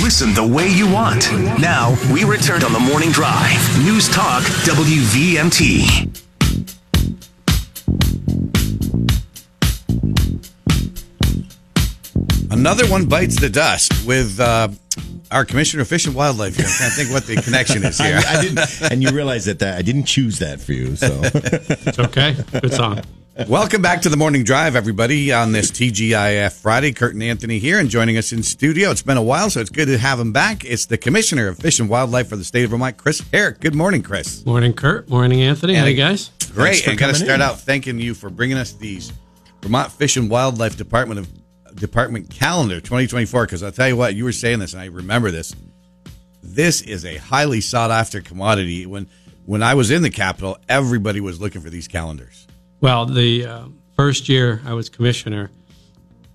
Listen the way you want. Now, we return on the morning drive. News Talk WVMT. Another one bites the dust with uh, our Commissioner of Fish and Wildlife here. I can't think what the connection is here. I, I didn't, and you realize that, that I didn't choose that for you. So It's okay. Good song. Welcome back to the Morning Drive, everybody, on this TGIF Friday. Kurt and Anthony here and joining us in studio. It's been a while, so it's good to have him back. It's the Commissioner of Fish and Wildlife for the state of Vermont, Chris Herrick. Good morning, Chris. Morning, Kurt. Morning, Anthony. How And- you guys? Great. And got to start in. out thanking you for bringing us these Vermont Fish and Wildlife Department of Department calendar 2024. Because I'll tell you what, you were saying this, and I remember this. This is a highly sought after commodity. When when I was in the capital, everybody was looking for these calendars. Well, the uh, first year I was commissioner,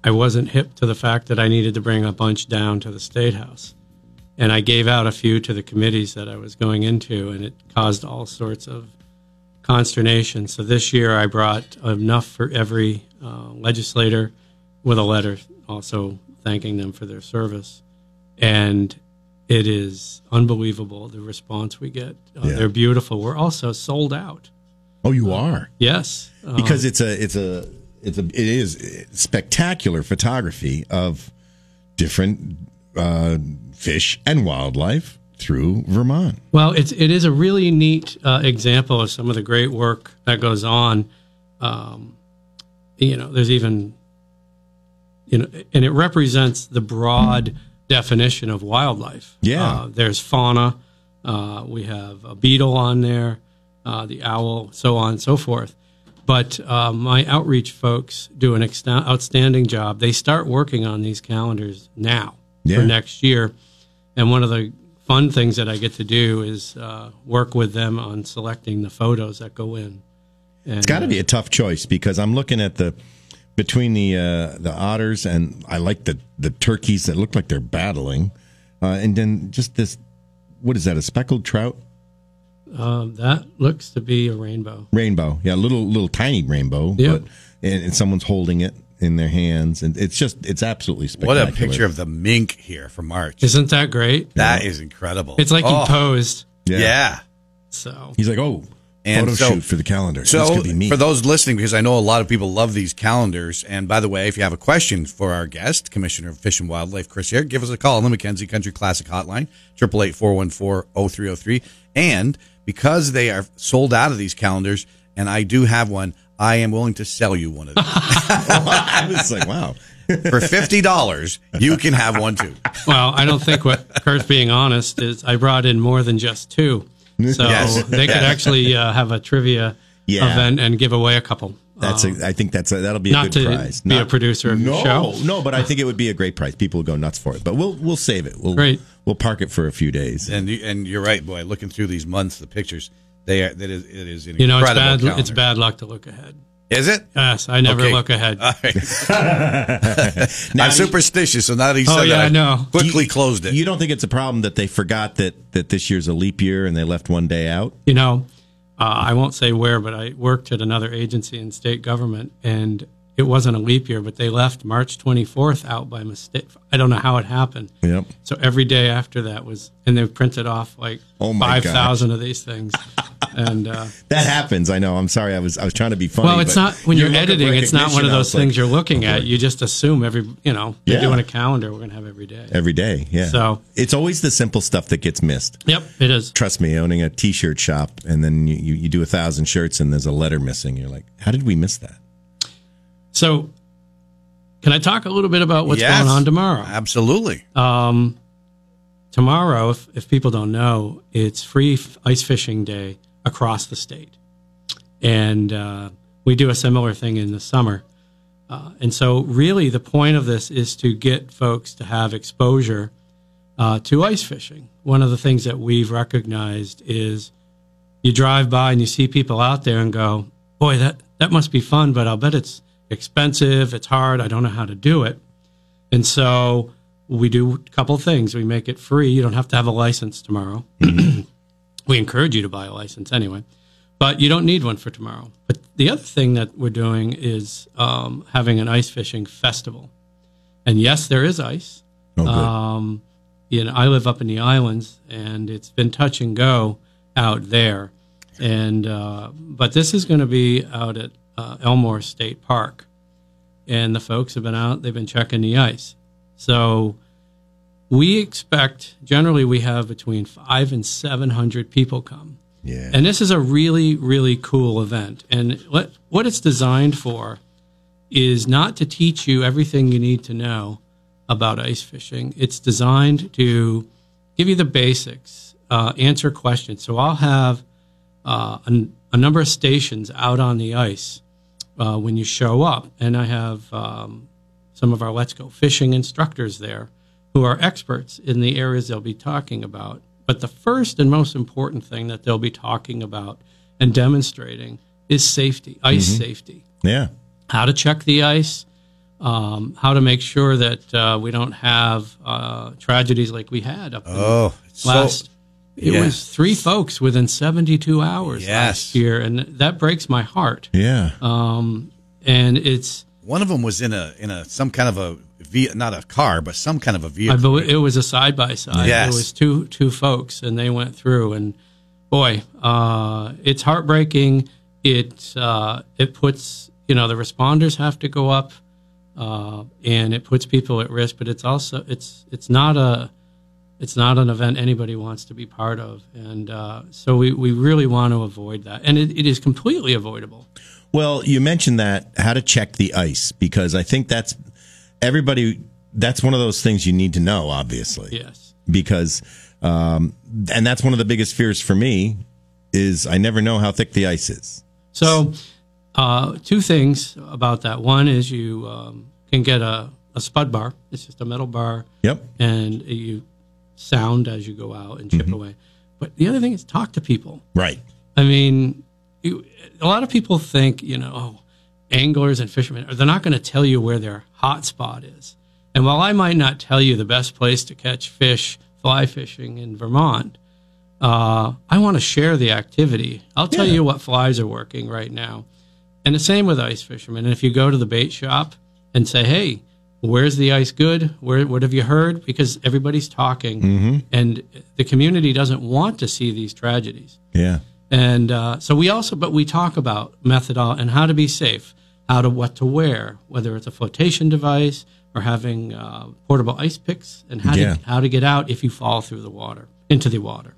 I wasn't hip to the fact that I needed to bring a bunch down to the State House. And I gave out a few to the committees that I was going into, and it caused all sorts of consternation. So this year I brought enough for every uh, legislator with a letter also thanking them for their service. And it is unbelievable the response we get. Uh, Yeah. They're beautiful. We're also sold out. Oh, you are Yes. Because it's a it's a it's a it is spectacular photography of different uh, fish and wildlife through Vermont. Well, it's it is a really neat uh, example of some of the great work that goes on. Um, you know, there's even you know, and it represents the broad definition of wildlife. Yeah. uh, there's fauna. Uh, we have a beetle on there, uh, the owl, so on and so forth. But uh, my outreach folks do an exta- outstanding job. They start working on these calendars now Yeah. for next year. And one of the fun things that I get to do is uh, work with them on selecting the photos that go in. And, It's got to be a tough choice because I'm looking at the between the uh, the otters and I like the the turkeys that look like they're battling, uh, and then just this. What is that? A speckled trout? Uh, that looks to be a rainbow. rainbow yeah little little tiny rainbow Yep. but and, and someone's holding it in their hands and it's just it's absolutely spectacular. What a picture of the mink here from March. Isn't that great? That is incredible. It's like Oh, he posed. yeah. Yeah. So he's like oh And photo so- shoot for the calendar this So, could be me for those listening, because I know a lot of people love these calendars, and by the way, if you have a question for our guest, Commissioner of Fish and Wildlife, Chris here, give us a call on the McKenzie Country Classic Hotline, 888-414-0303. And because they are sold out of these calendars, and I do have one, I am willing to sell you one of them. i was like wow for $50, you can have one too. Well, I don't think what Kurt's being honest is I brought in more than just two. So Yes. they could Yes. actually uh, have a trivia Yeah. event and give away a couple. That's Um, a, i think that's a, that'll be a not good to prize be a producer of no your show. no but i think it would be a great prize people will go nuts for it but we'll we'll save it we'll Great. we'll park it for a few days And you, and you're right, boy. Looking through these months, the pictures, they are that is it is an you know, it's bad. calendar. It's bad luck to look ahead. Is it? Yes, I never Okay. look ahead. All right. I'm superstitious, so now that he Oh, yeah, that, I know. quickly You- closed it. you don't think it's a problem that they forgot that that this year's a leap year and they left one day out You know, uh, I won't say where, but I worked at another agency in state government, and it wasn't a leap year, but they left March 24th out by mistake. I don't know how it happened. Yep. So every day after that was, and they printed off like Oh my 5,000 of these things. and, uh, That happens. I know. I'm sorry. I was I was trying to be funny. well, it's not when you're your look of editing. It's not one of those like, things you're looking at. You just assume every, you know, you're Yeah. doing a calendar. We're going to have every day. every day. Yeah. So- it's always the simple stuff that gets missed. Yep, it is. Trust me, owning a T-shirt shop and then you, you, you do a thousand shirts and there's a letter missing. You're like, how did we miss that? So, can I talk a little bit about what's Yes. going on tomorrow? Absolutely. Um, tomorrow, if, if people don't know, it's free f- ice fishing day across the state. And uh, we do a similar thing in the summer. Uh, and so, really, the point of this is to get folks to have exposure uh, to ice fishing. One of the things that we've recognized is you drive by and you see people out there and go, boy, that, that must be fun, but I'll bet it's expensive, it's hard, I don't know how to do it. And so we do a couple things. We make it free. You don't have to have a license tomorrow. we encourage you to buy a license anyway, but you don't need one for tomorrow. But the other thing that we're doing is um, having an ice fishing festival. And yes, there is ice. Oh. Um, you know, I live up in the islands, and it's been touch and go out there. And uh, but this is going to be out at uh, Elmore State Park, and the folks have been out. They've been checking the ice. So we expect generally we have between five and seven hundred people come. Yeah. And this is a really, really cool event. And what, what it's designed for is not to teach you everything you need to know about ice fishing. It's designed to give you the basics, uh, answer questions. So I'll have uh, a, a number of stations out on the ice uh, when you show up, and I have um, some of our Let's Go Fishing instructors there who are experts in the areas they'll be talking about. But the first and most important thing that they'll be talking about and demonstrating is safety, ice safety Yeah. how to check the ice, um, how to make sure that uh, we don't have uh, tragedies like we had up Oh, it's so- last. It yeah. was three folks within 72 hours Yes. last year, and that breaks my heart. Yeah. Um, and it's One of them was in a in a some kind of a not a car, but some kind of a vehicle. believe it was a side by side. Yes. It was two two folks, and they went through. And boy, uh, it's heartbreaking. It uh, it puts you know the responders have to go up, uh, and it puts people at risk. But it's also it's it's not a it's not an event anybody wants to be part of, and uh, so we, we really want to avoid that. And it, it is completely avoidable. Well, you mentioned that how to check the ice because I think that's everybody. That's one of those things you need to know, obviously. Yes. Because, um, and that's one of the biggest fears for me is I never know how thick the ice is. So, uh, two things about that. One is you um, can get a, a spud bar. It's just a metal bar, Yep. and you sound as you go out and chip away. But the other thing is talk to people. Right. I mean, you, a lot of people think, you know, oh, anglers and fishermen, are they're not going to tell you where their hot spot is. And while I might not tell you the best place to catch fish fly fishing in Vermont, uh, I want to share the activity. I'll tell Yeah. you what flies are working right now. And the same with ice fishermen. And if you go to the bait shop and say, hey, where's the ice good? Where, what have you heard? Because everybody's talking, and the community doesn't want to see these tragedies. Yeah. And uh, so we also, but we talk about methodol and how to be safe, how to what to wear, whether it's a flotation device or having uh, portable ice picks, and how Yeah. to how to get out if you fall through the water into the water.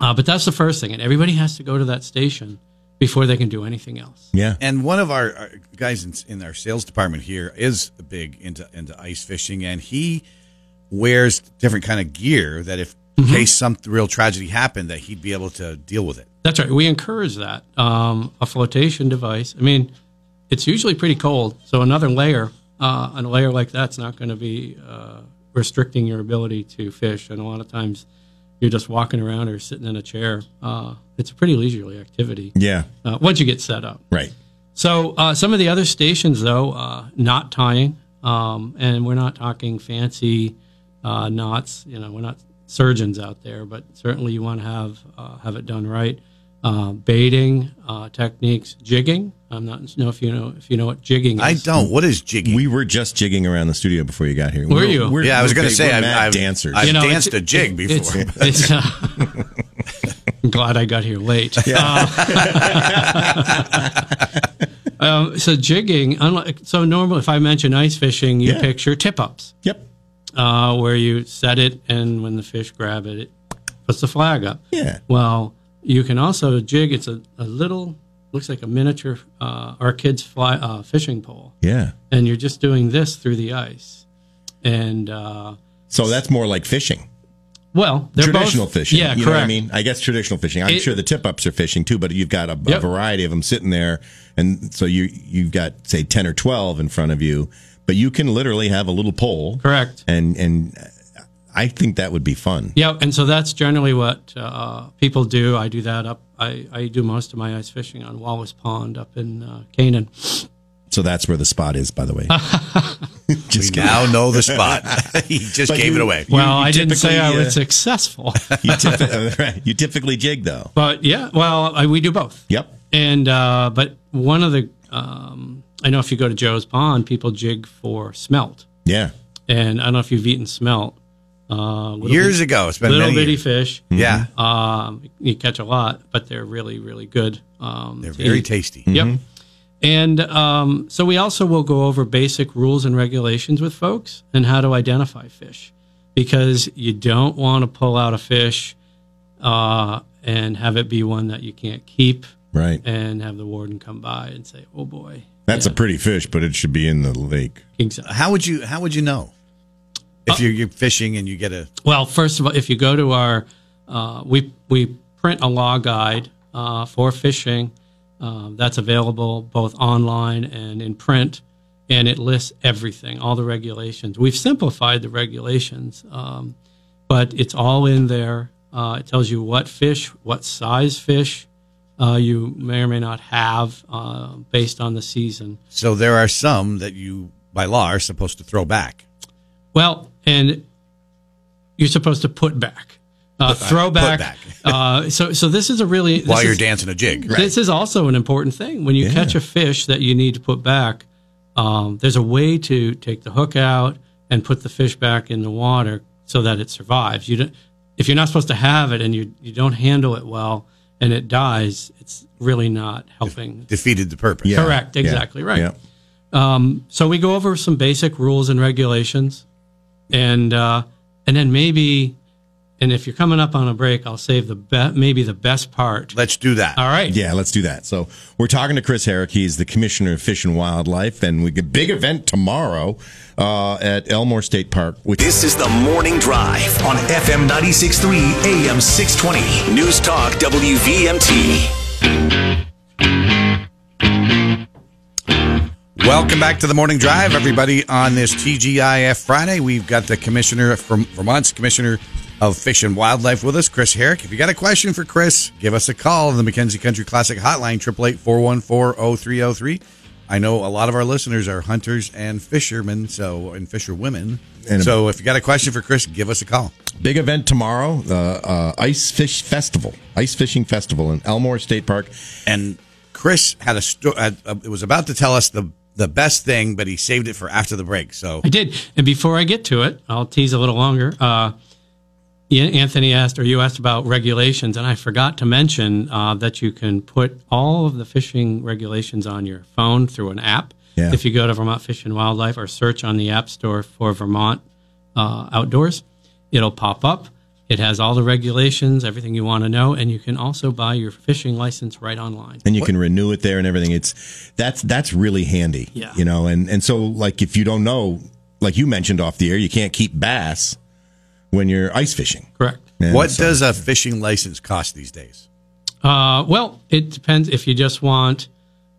Uh, but that's the first thing, and everybody has to go to that station before they can do anything else. Yeah. And one of our, our guys in, in our sales department here is big into into ice fishing, and he wears different kind of gear that if in case some real tragedy happened, that he'd be able to deal with it. That's right. We encourage that. Um, a flotation device. I mean, it's usually pretty cold, so another layer, uh, a layer like that's not going to be uh, restricting your ability to fish. And a lot of times, you're just walking around or sitting in a chair. Uh, it's a pretty leisurely activity Yeah. uh, once you get set up. Right. So uh, some of the other stations, though, uh, knot tying, um, and we're not talking fancy uh, knots. You know, we're not surgeons out there, but certainly you want to have uh, have it done right. Uh, baiting uh, techniques, jigging. I'm not know if you know if you know what jigging is. I don't. What is jigging? We were just jigging around the studio before you got here. Were We're- you? we're- yeah, I was going to say I've, I've dancers. I've You know, danced a jig before. It's, it's, uh, I'm glad I got here late. Uh, um, so jigging, unlike so normally if I mention ice fishing, you Yeah. picture tip ups. Yep. uh, where you set it, and when the fish grab it, it puts the flag up. Yeah. Well, you can also jig. It's a, a little, looks like a miniature, uh, our kids' fly uh, fishing pole, Yeah. and you're just doing this through the ice. And uh, So that's more like fishing. well, they're traditional both, fishing. Yeah, you correct. know what I mean? I guess traditional fishing. I'm It- sure the tip ups are fishing too, but you've got a, a variety of them sitting there, and so you you've got say ten or twelve in front of you, but you can literally have a little pole, Correct. and and I think that would be fun. Yeah, and so that's generally what uh, people do. I do that up. I, I do most of my ice fishing on Wallace Pond up in uh, Canaan. So that's where the spot is, by the way. we Just kidding. now know the spot. he just But gave you- it away. Well, you I didn't say I was uh, successful, You, typi- right. you typically jig though. but yeah, well, I, we do both. Yep. And uh, but one of the um, I know if you go to Joe's Pond, people jig for smelt, Yeah. and I don't know if you've eaten smelt. Uh, little Years bit- ago. It's been a little many bitty years. fish. Yeah. Um, you catch a lot, but they're really, really good. Um, They're very eat. tasty. Yep. And um, so we also will go over basic rules and regulations with folks and how to identify fish because you don't want to pull out a fish uh, and have it be one that you can't keep Right. and have the warden come by and say, oh boy. That's a pretty fish, but it should be in the lake. Exactly. How would you How would you know if Uh, you're, you're fishing and you get a Well, first of all, if you go to our, uh, we we print a law guide uh, for fishing. Um, that's available both online and in print, and it lists everything, all the regulations. We've simplified the regulations, um, but it's all in there. Uh, it tells you what fish, what size fish uh, you may or may not have uh, based on the season. so there are some that you by law are supposed to throw back. Well, and you're supposed to put back, uh, throw put back. back. uh, so, so this is a really this while you're is, dancing a jig. This is also an important thing when you Yeah. catch a fish that you need to put back. Um, there's a way to take the hook out and put the fish back in the water so that it survives. You don't, if you're not supposed to have it and you you don't handle it well and it dies, it's really not helping. Defeated the purpose. Yeah. Correct, Yeah. exactly right. Yeah. So we go over some basic rules and regulations, and uh, and then maybe, and if you're coming up on a break, I'll save the be- maybe the best part. Let's do that. All right. Yeah, let's do that. So we're talking to Chris Herrick. He's the Commissioner of Fish and Wildlife, and we get a big event tomorrow uh, at Elmore State Park. Which This is the morning drive on FM 96.3 AM 620. News Talk WVMT. Welcome back to the morning drive, everybody. On this TGIF Friday, we've got the commissioner from Vermont's commissioner of fish and wildlife with us, Chris Herrick. If you got a question for Chris, give us a call on the McKenzie Country Classic Hotline, 888-414-0303. I know a lot of our listeners are hunters and fishermen, so and fisherwomen. And- so if you got a question for Chris, give us a call. big event tomorrow, the uh, Ice Fish Festival, Ice Fishing Festival in Elmore State Park. And Chris had a story. Uh, it was about to tell us the the best thing, but he saved it for after the break. So I did. And before I get to it, I'll tease a little longer. Uh, Anthony asked, or you asked about regulations, and I forgot to mention uh, that you can put all of the fishing regulations on your phone through an app. Yeah. If you go to Vermont Fish and Wildlife or search on the App Store for Vermont uh, Outdoors, it'll pop up. It has all the regulations, everything you want to know, and you can also buy your fishing license right online. and you can renew it there and everything. It's that's that's really handy. Yeah. You know, and and so like if you don't know, like you mentioned off the air, you can't keep bass when you're ice fishing. Correct. And what so- does a fishing license cost these days? Uh, well, it depends if you just want.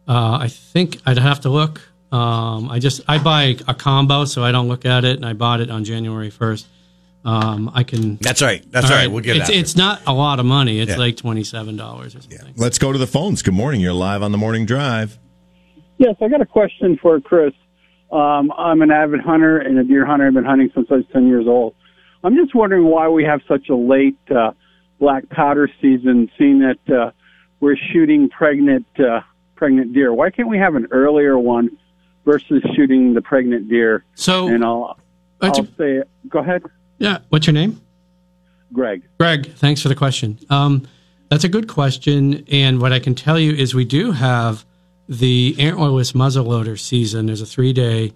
Uh, I think I'd have to look. Um, I just I buy a combo, so I don't look at it, and I bought it on January first. Um, I can. That's right. That's All all right. We'll get it. it's, it's not a lot of money. It's Yeah. like twenty seven dollars or something. Let's go to the phones. Good morning. You're live on the morning drive. Yes, I got a question for Chris. Um, I'm an avid hunter and a deer hunter. I've been hunting since I was 10 years old. I'm just wondering why we have such a late uh, black powder season, seeing that uh, we're shooting pregnant uh, pregnant deer. Why can't we have an earlier one versus shooting the pregnant deer? So, And I'll I'll a- say, go ahead, yeah, what's your name? Greg. Greg, thanks for the question. Um, that's a good question. And what I can tell you is we do have the antlerless muzzleloader season. There's a three day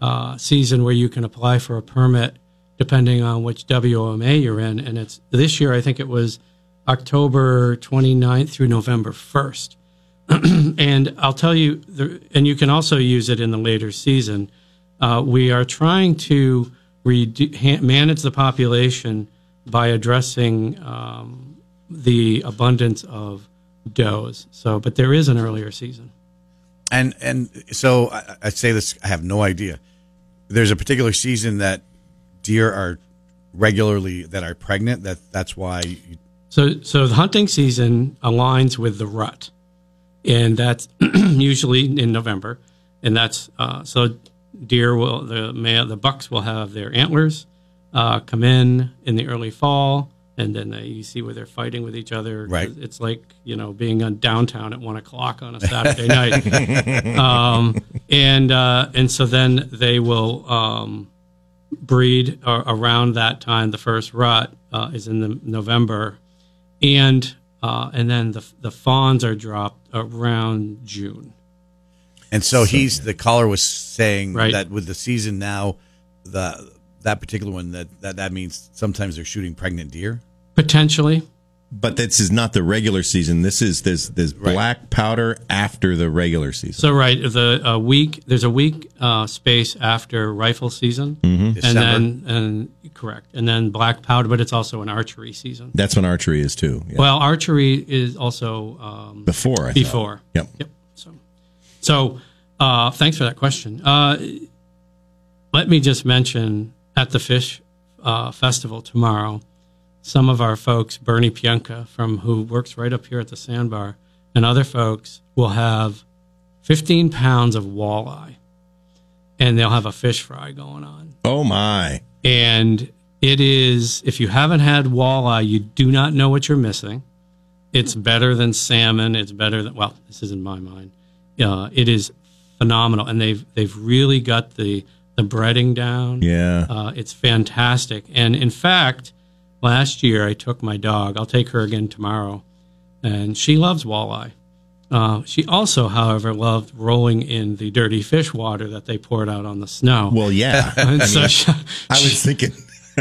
uh, season where you can apply for a permit depending on which WOMA you're in. And it's this year, I think it was October 29th through November 1st. and I'll tell you, the, and you can also use it in the later season. Uh, we are trying to manage the population by addressing um, the abundance of does. So, but there is an earlier season. and and so I, I say this. I have no idea. There's a particular season that deer are regularly that are pregnant. That that's why. You, So, so the hunting season aligns with the rut, and that's usually in November, and that's uh, so deer will the male the bucks will have their antlers uh, come in in the early fall, and then they, you see where they're fighting with each other. Right. It's like you know being on downtown at one o'clock on a Saturday night, um, and uh, and so then they will. Um, breed uh, around that time. The first rut uh, is in the November, and uh, and then the the fawns are dropped around June. And so he's the caller was saying Right. that with the season now, the that particular one that, that that means sometimes they're shooting pregnant deer. Potentially, But this is not the regular season. This is this this Right. black powder after the regular season. so right the a week there's a week uh, space after rifle season, and then and correct, and then black powder, but it's also an archery season. That's when archery is too. Yeah. Well, archery is also um, Before, I thought. before. Yep. Yep. So, uh, thanks for that question. Uh, let me just mention at the fish uh, festival tomorrow, some of our folks, Bernie Pientka, from who works right up here at the sandbar, and other folks will have 15 pounds of walleye, and they'll have a fish fry going on. Oh my! And it is, if you haven't had walleye, you do not know what you're missing. It's better than salmon. It's better than, well, this is in my mind. Uh, it is phenomenal. And they've, they've really got the, the breading down. Yeah. Uh, it's fantastic. And in fact, last year I took my dog. I'll take her again tomorrow, and she loves walleye. Uh, she also, however, loved rolling in the dirty fish water that they poured out on the snow. well, yeah. and so she, I was thinking.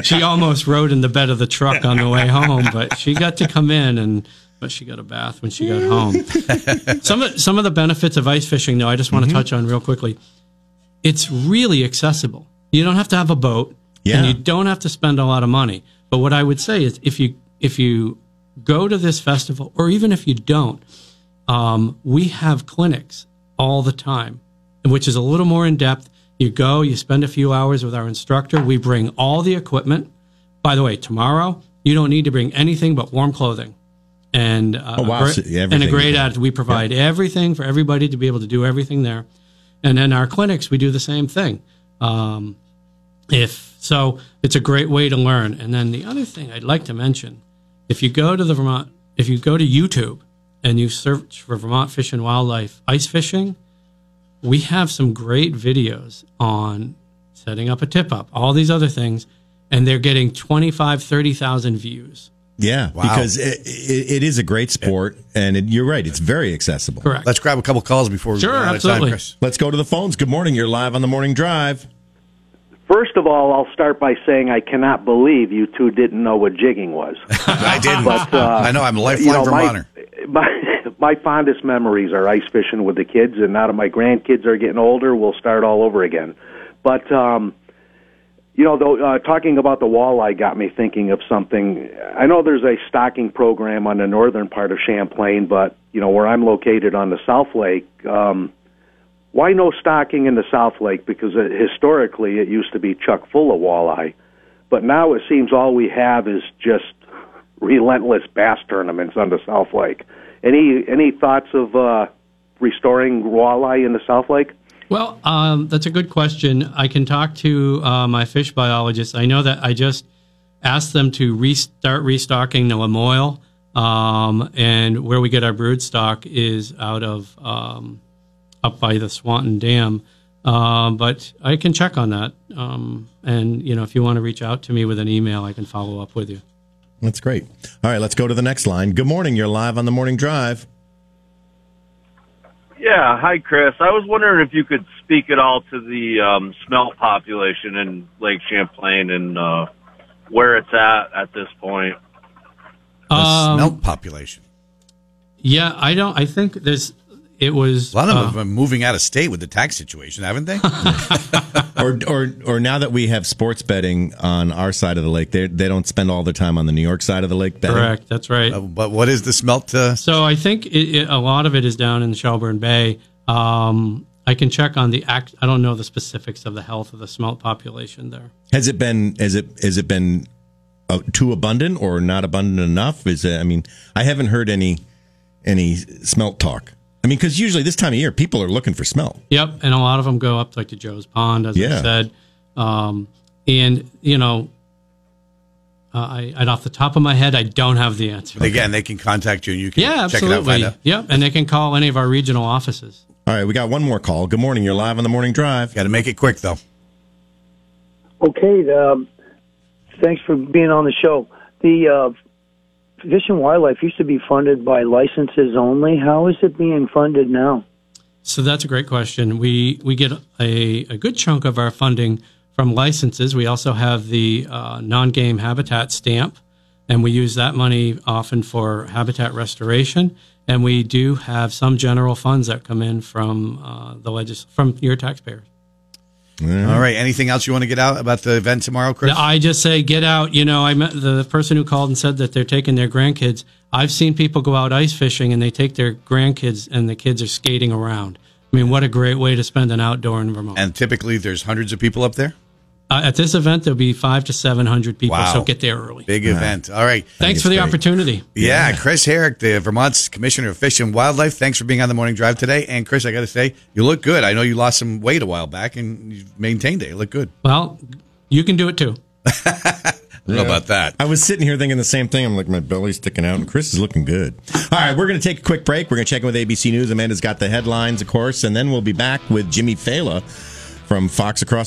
she almost rode in the bed of the truck on the way home, but she got to come in and but she got a bath when she got home. some of some of the benefits of ice fishing, though, I just want Mm-hmm. to touch on real quickly. It's really accessible. You don't have to have a boat, Yeah. and you don't have to spend a lot of money. But what I would say is, if you if you go to this festival, or even if you don't, um, we have clinics all the time, which is a little more in depth. You go, you spend a few hours with our instructor. We bring all the equipment. By the way, tomorrow you don't need to bring anything but warm clothing and uh, Oh, wow. a great, So and a great attitude. We provide everything for everybody to be able to do everything there. And then our clinics, we do the same thing. Um, if so, it's a great way to learn. And then the other thing I'd like to mention, if you go to the Vermont, if you go to YouTube and you search for Vermont Fish and Wildlife ice fishing, we have some great videos on setting up a tip up, all these other things, and they're getting 25, 30,000 views. Yeah, Wow. because it, it, it is a great sport, and it, you're right. It's very accessible. Correct. Let's grab a couple calls before we Sure, run out of absolutely. time, Chris. Let's go to the phones. Good morning. You're live on the morning drive. First of all, I'll start by saying I cannot believe you two didn't know what jigging was. I didn't. But, uh, I know I'm a lifelong you know, my, Vermonter. my my fondest memories are ice fishing with the kids, and now that my grandkids are getting older, we'll start all over again. But um, you know, though, uh, talking about the walleye got me thinking of something. I know there's a stocking program on the northern part of Champlain, but you know where I'm located on the South Lake. Um, why no stocking in the South Lake? Because uh, historically it used to be chuck full of walleye, but now it seems all we have is just relentless bass tournaments on the South Lake. Any any thoughts of uh, restoring walleye in the South Lake? Well, um, that's a good question. I can talk to uh, my fish biologist. I know that I just asked them to restart restocking the Lamoille, um, and where we get our brood stock is out of um, up by the Swanton Dam. Um, but I can check on that, um, and you know, if you want to reach out to me with an email, I can follow up with you. That's great. All right, let's go to the next line. Good morning. You're live on the morning drive. Yeah, hi Chris. I was wondering if you could speak at all to the um, smelt population in Lake Champlain and uh, where it's at at this point. The Um, smelt population. Yeah, I don't. I think there's. It was. A lot of them uh, have been moving out of state with the tax situation, haven't they? Or, or, or now that we have sports betting on our side of the lake, they they don't spend all their time on the New York side of the lake betting. correct. That's right. Uh, but what is the smelt? Uh, So I think it, it, a lot of it is down in Shelburne Bay. Um, I can check on the act. I don't know the specifics of the health of the smelt population there. Has it been has it has it been uh, too abundant or not abundant enough? Is it, I mean, I haven't heard any any smelt talk. I mean, because usually this time of year, people are looking for smell. Yep, and a lot of them go up like to Joe's Pond, as Yeah. I said. Um, and you know, uh, I, I off the top of my head, I don't have the answer. Again, they can contact you and you can Yeah, check it out, absolutely. find out. Yep, and they can call any of our regional offices. All right, we got one more call. Good morning. You're live on the morning drive. Got to make it quick, though. Okay, um, thanks for being on the show. The uh, Fish and Wildlife used to be funded by licenses only. How is it being funded now? So that's a great question. We we get a, a good chunk of our funding from licenses. We also have the uh, non-game habitat stamp, and we use that money often for habitat restoration. And we do have some general funds that come in from uh, the legis- from your taxpayers. Mm-hmm. All right. Anything else you want to get out about the event tomorrow, Chris? I just say get out. You know, I met the person who called and said that they're taking their grandkids. I've seen people go out ice fishing and they take their grandkids and the kids are skating around. I mean, what a great way to spend an outdoor in Vermont. and typically there's hundreds of people up there. Uh, at this event, there'll be five to seven hundred people, Wow. so get there early. Big event. All right. Thanks for the opportunity. Yeah, Chris Herrick, the Vermont's Commissioner of Fish and Wildlife. Thanks for being on the morning drive today. And Chris, I got to say, you look good. I know you lost some weight a while back, and you've maintained it. You look good. Well, you can do it too. I don't know about that. I was sitting here thinking the same thing. I'm like, my belly's sticking out, and Chris is looking good. All right, we're going to take a quick break. We're going to check in with ABC News. Amanda's got the headlines, of course, and then we'll be back with Jimmy Failla from Fox Across.